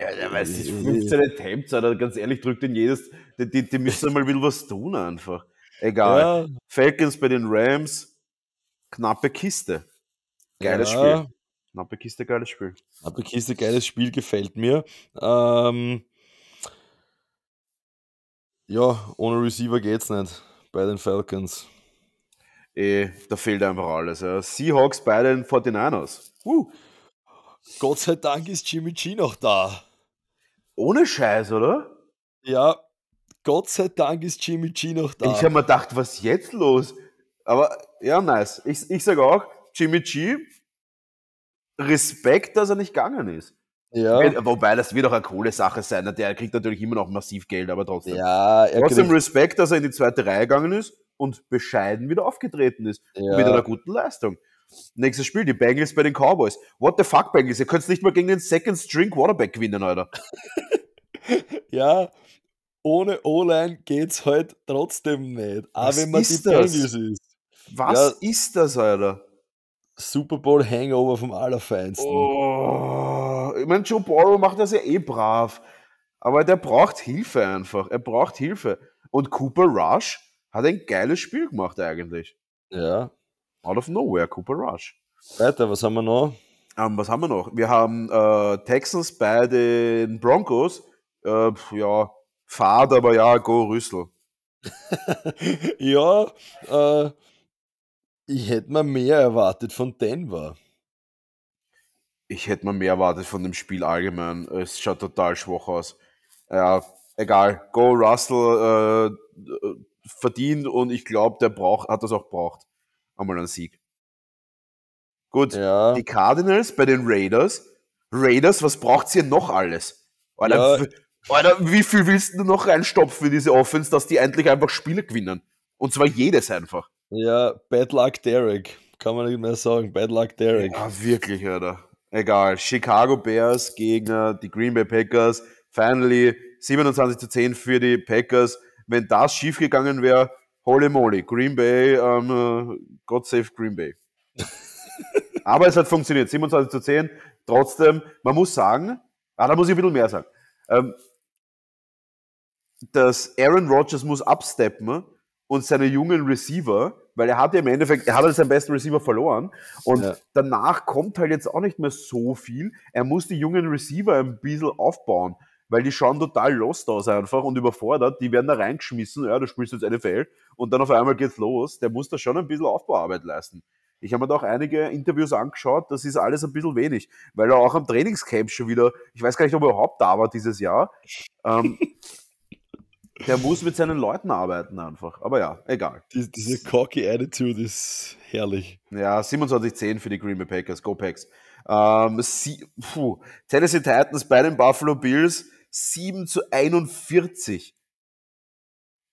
A: Ja, der weiß, das 15 Attempts, Alter, ganz ehrlich, drückt in jedes. Die, die, die müssen mal wieder was tun, einfach. Egal.
B: Ja,
A: Falcons bei den Rams, knappe Kiste. Geiles
B: ja,
A: Spiel. Knappe Kiste, geiles Spiel.
B: Aber Kiste, geiles Spiel, gefällt mir. Ähm, ja, ohne Receiver geht's nicht bei den Falcons.
A: Eh, da fehlt einfach alles. Ja. Seahawks bei den 49ers. Uh,
B: Gott sei Dank ist Jimmy G noch da.
A: ohne Scheiß, oder?
B: Ja, Gott sei Dank ist Jimmy G noch da.
A: Ich habe mir gedacht, was jetzt los? Aber ja, nice. Ich, ich sage auch, Jimmy G, Respekt, dass er nicht gegangen ist.
B: ja,
A: Wobei, das wird auch eine coole Sache sein. Der kriegt natürlich immer noch massiv Geld, aber trotzdem.
B: ja,
A: Trotzdem Respekt, dass er in die zweite Reihe gegangen ist und bescheiden wieder aufgetreten ist.
B: Ja.
A: Mit einer guten Leistung. Nächstes Spiel, die Bengals bei den Cowboys. What the fuck, Bengals? Ihr könnt nicht mal gegen den Second String Quarterback gewinnen, Alter. [LAUGHS]
B: ja, ohne O-Line geht's halt trotzdem nicht. Auch
A: Was
B: wenn man
A: ist
B: die
A: das?
B: Bengals ist.
A: Was ist das, Alter?
B: Super Bowl Hangover vom Allerfeinsten.
A: Oh, ich meine, Joe Burrow macht das ja eh brav. Aber der braucht Hilfe einfach. Er braucht Hilfe. Und Cooper Rush hat ein geiles Spiel gemacht eigentlich.
B: Ja.
A: Out of nowhere, Cooper Rush.
B: Weiter, was haben wir noch?
A: Ähm, was haben wir noch? Wir haben äh, Texans bei den Broncos. Äh, ja, Fahrt, aber ja, go Rüssel. [LAUGHS]
B: ja, äh, ich hätte mir mehr erwartet von Denver.
A: Ich hätte mir mehr erwartet von dem Spiel allgemein. Es schaut total schwach aus. Ja, egal. Go Russell äh, äh, verdient und ich glaube, der braucht, hat das auch braucht. Einmal einen Sieg. Gut,
B: Ja,
A: die Cardinals bei den Raiders. Raiders, was braucht ihr noch alles? Alter,
B: Ja.
A: Alter, wie viel willst du noch reinstopfen für diese Offense, dass die endlich einfach Spiele gewinnen? Und zwar jedes einfach.
B: ja, Bad Luck Derek. Kann man nicht mehr sagen. Bad Luck Derek.
A: Ja, wirklich, Alter. Egal. Chicago Bears gegen äh, die Green Bay Packers. Finally 27 zu 10 für die Packers. Wenn das schiefgegangen wäre, holy moly. Green Bay, ähm, äh, God save Green Bay. [LAUGHS] Aber es hat funktioniert. 27 zu 10. Trotzdem, man muss sagen, ah, da muss ich ein bisschen mehr sagen. Ähm, dass Aaron Rodgers muss absteppen und seine jungen Receiver, weil er hat ja im Endeffekt, er hat halt seinen besten Receiver verloren und
B: Ja.
A: danach kommt halt jetzt auch nicht mehr so viel. Er muss die jungen Receiver ein bisschen aufbauen, weil die schauen total lost aus einfach und überfordert. Die werden da reingeschmissen, ja, du spielst jetzt NFL und dann auf einmal geht's los. Der muss da schon ein bisschen Aufbauarbeit leisten. Ich habe mir da auch einige Interviews angeschaut, das ist alles ein bisschen wenig, weil er auch am Trainingscamp schon wieder, ich weiß gar nicht, ob er überhaupt da war dieses Jahr. Ähm, [LAUGHS] der muss mit seinen Leuten arbeiten einfach. Aber ja, egal.
B: Die, diese cocky Attitude ist herrlich.
A: Ja, 27-10 für die Green Bay Packers. Go Packs. Ähm, sie, puh, Tennessee Titans bei den Buffalo Bills 7 zu 41.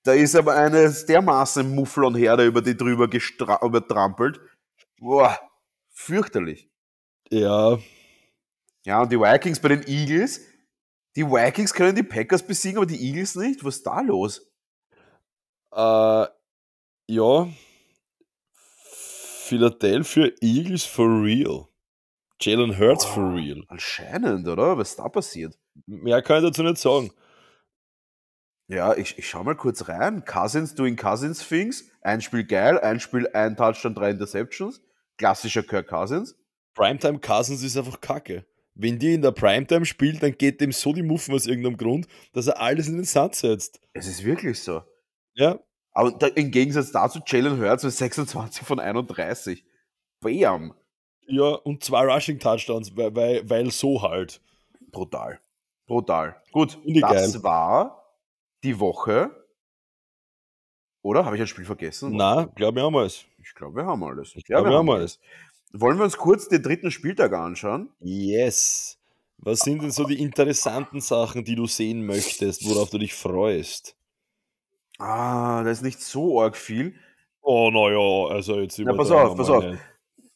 A: Da ist aber eine dermaßen Mufflonherde über die drüber übertrampelt. Boah, fürchterlich.
B: Ja,
A: Ja, und die Vikings bei den Eagles. Die Vikings können die Packers besiegen, aber die Eagles nicht. Was ist da los?
B: äh, ja. Philadelphia Eagles for real. Jalen Hurts for real.
A: Anscheinend, oder? Was ist da passiert?
B: Mehr kann ich dazu nicht sagen.
A: Ja, ich, ich schau mal kurz rein. Cousins doing Cousins Things. Ein Spiel geil, ein Spiel, ein Touchdown, drei Interceptions. Klassischer Kirk Cousins.
B: Primetime Cousins ist einfach kacke. Wenn die in der Primetime spielt, dann geht dem so die Muffen aus irgendeinem Grund, dass er alles in den Sand setzt.
A: Es ist wirklich so.
B: Ja,
A: Aber da, im Gegensatz dazu, Jalen Hurts mit 26 von 31. Bam.
B: ja, und zwei Rushing Touchdowns, weil, weil, weil so halt.
A: Brutal. Brutal. Gut, das
B: geil.
A: war die Woche. Oder? Habe ich ein Spiel vergessen?
B: Na, glaube ich auch mal.
A: Ich glaube, wir haben alles.
B: Ich glaube, wir haben alles.
A: Wollen wir uns kurz den dritten Spieltag anschauen?
B: Yes. Was sind denn so die interessanten Sachen, die du sehen möchtest, worauf du dich freust?
A: Ah, da ist nicht so arg viel.
B: Oh, naja, also jetzt
A: Na, pass
B: übertreiben
A: auf, pass auf.
B: nicht.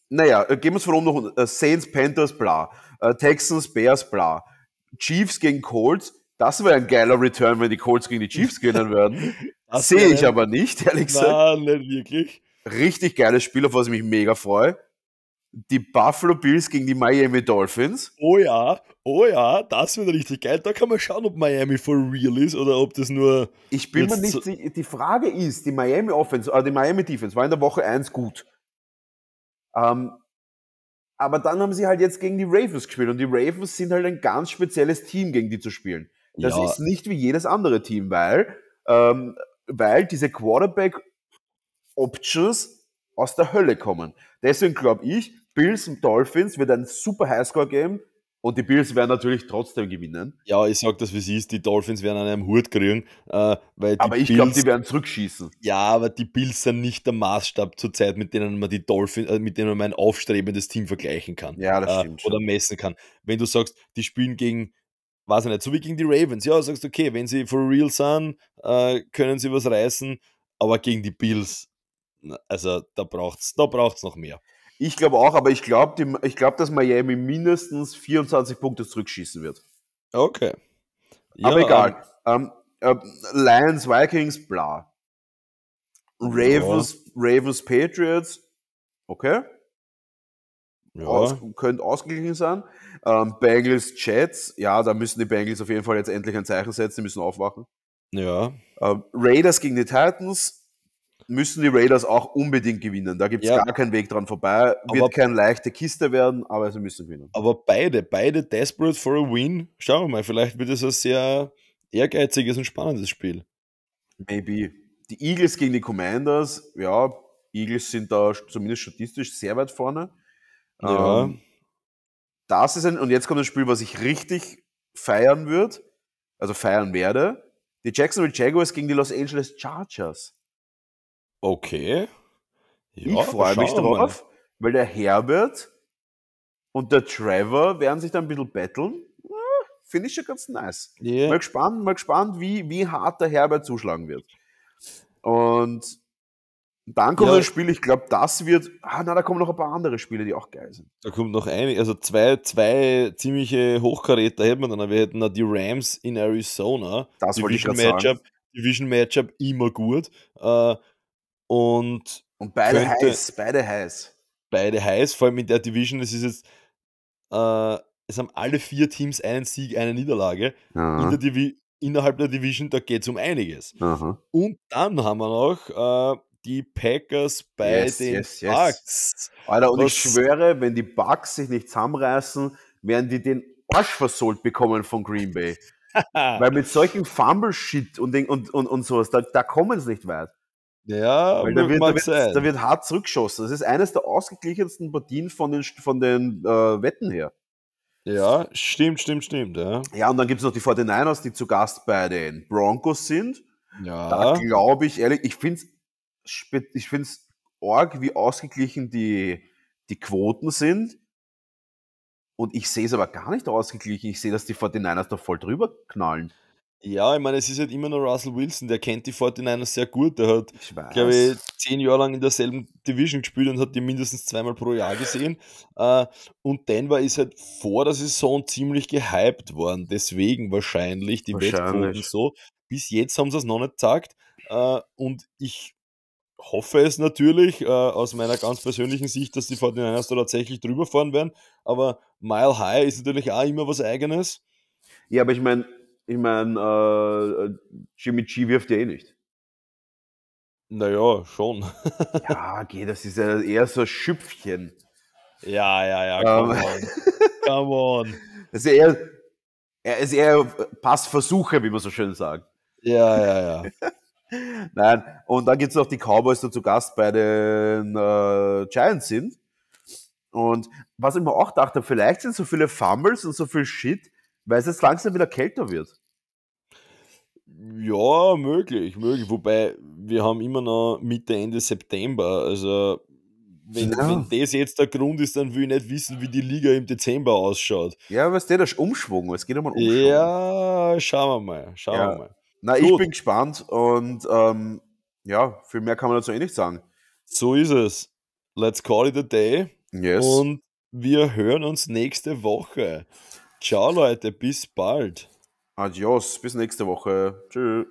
A: Naja, gehen wir es von oben nach unten. Äh, Saints, Panthers, bla. Äh, Texans, Bears, bla. Chiefs gegen Colts. Das wäre ein geiler Return, wenn die Colts gegen die Chiefs gewinnen würden. [LAUGHS] Sehe ich aber nicht, ehrlich gesagt.
B: Na, nicht wirklich.
A: Richtig geiles Spiel, auf was ich mich mega freue. Die Buffalo Bills gegen die Miami Dolphins.
B: Oh ja, oh ja, das wird richtig geil. Da kann man schauen, ob Miami for real ist oder ob das nur.
A: Ich bin mir nicht
B: so-
A: sicher. Die Frage ist, die Miami Offense, äh, die Miami Defense war in der Woche 1 gut. Ähm, aber dann haben sie halt jetzt gegen die Ravens gespielt und die Ravens sind halt ein ganz spezielles Team, gegen die zu spielen. Das
B: ja,
A: ist nicht wie jedes andere Team, weil, ähm, weil diese Quarterback-Options aus der Hölle kommen. Deswegen glaube ich, Bills und Dolphins wird ein super Highscore geben und die Bills werden natürlich trotzdem gewinnen.
B: ja, ich sag das, wie es ist. Die Dolphins werden einen Hut kriegen, äh, weil die
A: Aber ich glaube, die werden zurückschießen.
B: Ja, aber die Bills sind nicht der Maßstab zurzeit, mit denen man die Dolphins, äh, mit denen man ein aufstrebendes Team vergleichen kann.
A: Ja, das
B: äh,
A: stimmt schon.
B: Oder messen kann. Wenn du sagst, die spielen gegen, weiß ich nicht, so wie gegen die Ravens, ja, sagst du, okay, wenn sie for real sind, äh, können sie was reißen, aber gegen die Bills, also da braucht's, da braucht's noch mehr.
A: Ich glaube auch, aber ich glaube, ich glaube, dass Miami mindestens 24 Punkte zurückschießen wird.
B: Okay.
A: aber
B: Ja,
A: egal. Ähm, äh, Lions, Vikings, bla. Ravens, Ravens, Patriots, okay.
B: Ja,
A: Aus, könnte ausgeglichen sein. Ähm, Bengals, Jets, ja, da müssen die Bengals auf jeden Fall jetzt endlich ein Zeichen setzen, die müssen aufwachen.
B: ja,
A: Ähm, Raiders gegen die Titans müssen die Raiders auch unbedingt gewinnen. Da gibt es
B: Ja.
A: gar keinen Weg dran vorbei. Wird
B: Aber-
A: keine leichte Kiste werden, aber sie müssen gewinnen.
B: aber beide, beide desperate for a win. Schauen wir mal, vielleicht wird es ein sehr ehrgeiziges und spannendes Spiel.
A: Maybe. Die Eagles gegen die Commanders, ja, Eagles sind da zumindest statistisch sehr weit vorne.
B: Ja.
A: Ähm, das ist ein, und jetzt kommt ein Spiel, was ich richtig feiern würde, also feiern werde. Die Jacksonville Jaguars gegen die Los Angeles Chargers.
B: Okay. Ja,
A: ich freue mich drauf, weil der Herbert und der Trevor werden sich da ein bisschen battlen. Ja, Finde ich schon ganz nice.
B: Ja.
A: Mal gespannt, mal gespannt, wie, wie hart der Herbert zuschlagen wird. Und dann kommt
B: Ja.
A: ein Spiel, ich glaube, das wird. Ah, na, da kommen noch ein paar andere Spiele, die auch geil sind.
B: Da kommt noch eine, also zwei, zwei ziemliche Hochkaräter hätten wir dann. Wir hätten noch die Rams in Arizona.
A: Das wollte ich
B: Division
A: gerade sagen.
B: Matchup, Division Matchup immer gut. Äh, und
A: Und beide
B: Könnte-
A: heiß, beide heiß.
B: beide heiß, vor allem in der Division, es ist jetzt, äh, es haben alle vier Teams einen Sieg, eine Niederlage. In
A: Aha.
B: der Divi innerhalb der Division, da geht es um einiges.
A: Aha.
B: Und dann haben wir noch äh, die Packers bei
A: Yes,
B: den
A: yes, yes.
B: Bucks.
A: Alter, und ich
B: Was-
A: schwöre, wenn die Bucks sich nicht zusammenreißen, werden die den Arsch versohlt bekommen von Green Bay. [LAUGHS] Weil mit solchen Fumble-Shit und, und, und, und sowas, da, da kommen sie nicht weit.
B: Ja,
A: Weil da wird, da, wird, da wird hart zurückgeschossen. Das ist eines der ausgeglichensten Partien von den, von den äh, Wetten her.
B: Ja, stimmt, stimmt, stimmt. Ja,
A: Ja, und dann gibt es noch die 49ers, die zu Gast bei den Broncos sind. Da
B: ja.
A: glaube ich ehrlich, ich finde es ich find's arg, wie ausgeglichen die, die Quoten sind. Und ich sehe es aber gar nicht ausgeglichen. Ich sehe, dass die 49ers da voll drüber knallen.
B: Ja, ich meine, es ist halt immer noch Russell Wilson, der kennt die 49ers sehr gut. Der hat, glaube ich, zehn Jahre lang in derselben Division gespielt und hat die mindestens zweimal pro Jahr gesehen. Äh, und Denver ist halt vor der Saison ziemlich gehypt worden. Deswegen wahrscheinlich die. Wettquoten so. Bis jetzt haben sie es noch nicht gesagt. Äh, und ich hoffe es natürlich, äh, aus meiner ganz persönlichen Sicht, dass die 49ers da tatsächlich drüber fahren werden. Aber Mile High ist natürlich auch immer was Eigenes.
A: Ja, aber ich meine, ich meine, äh, Jimmy G wirft ja eh nicht.
B: Naja, schon. [LAUGHS]
A: ja, okay, das ist ja eher so ein Schüpfchen.
B: Ja, ja, ja, come um, on. come on. [LAUGHS]
A: Das ist eher, er ist eher Passversuche, wie man so schön sagt.
B: Ja, ja, ja. [LAUGHS]
A: Nein, und dann gibt es noch die Cowboys, die zu Gast bei den äh, Giants sind. Und was ich mir auch dachte, vielleicht sind so viele Fumbles und so viel Shit, weil es jetzt langsam wieder kälter wird.
B: Ja, möglich, möglich. Wobei wir haben immer noch Mitte, Ende September. Also wenn, ja. wenn das jetzt der Grund ist, dann will ich nicht wissen, wie die Liga im Dezember ausschaut.
A: Ja, was der das Umschwung, es geht um einen
B: Umschwung. Ja, schauen wir mal, schauen ja. wir mal.
A: Na, ich bin gespannt und ähm, ja, viel mehr kann man dazu eh nicht sagen.
B: So ist es. Let's call it a day.
A: Yes.
B: Und wir hören uns nächste Woche. Ciao Leute, bis bald.
A: Adios, bis nächste Woche. Tschüss.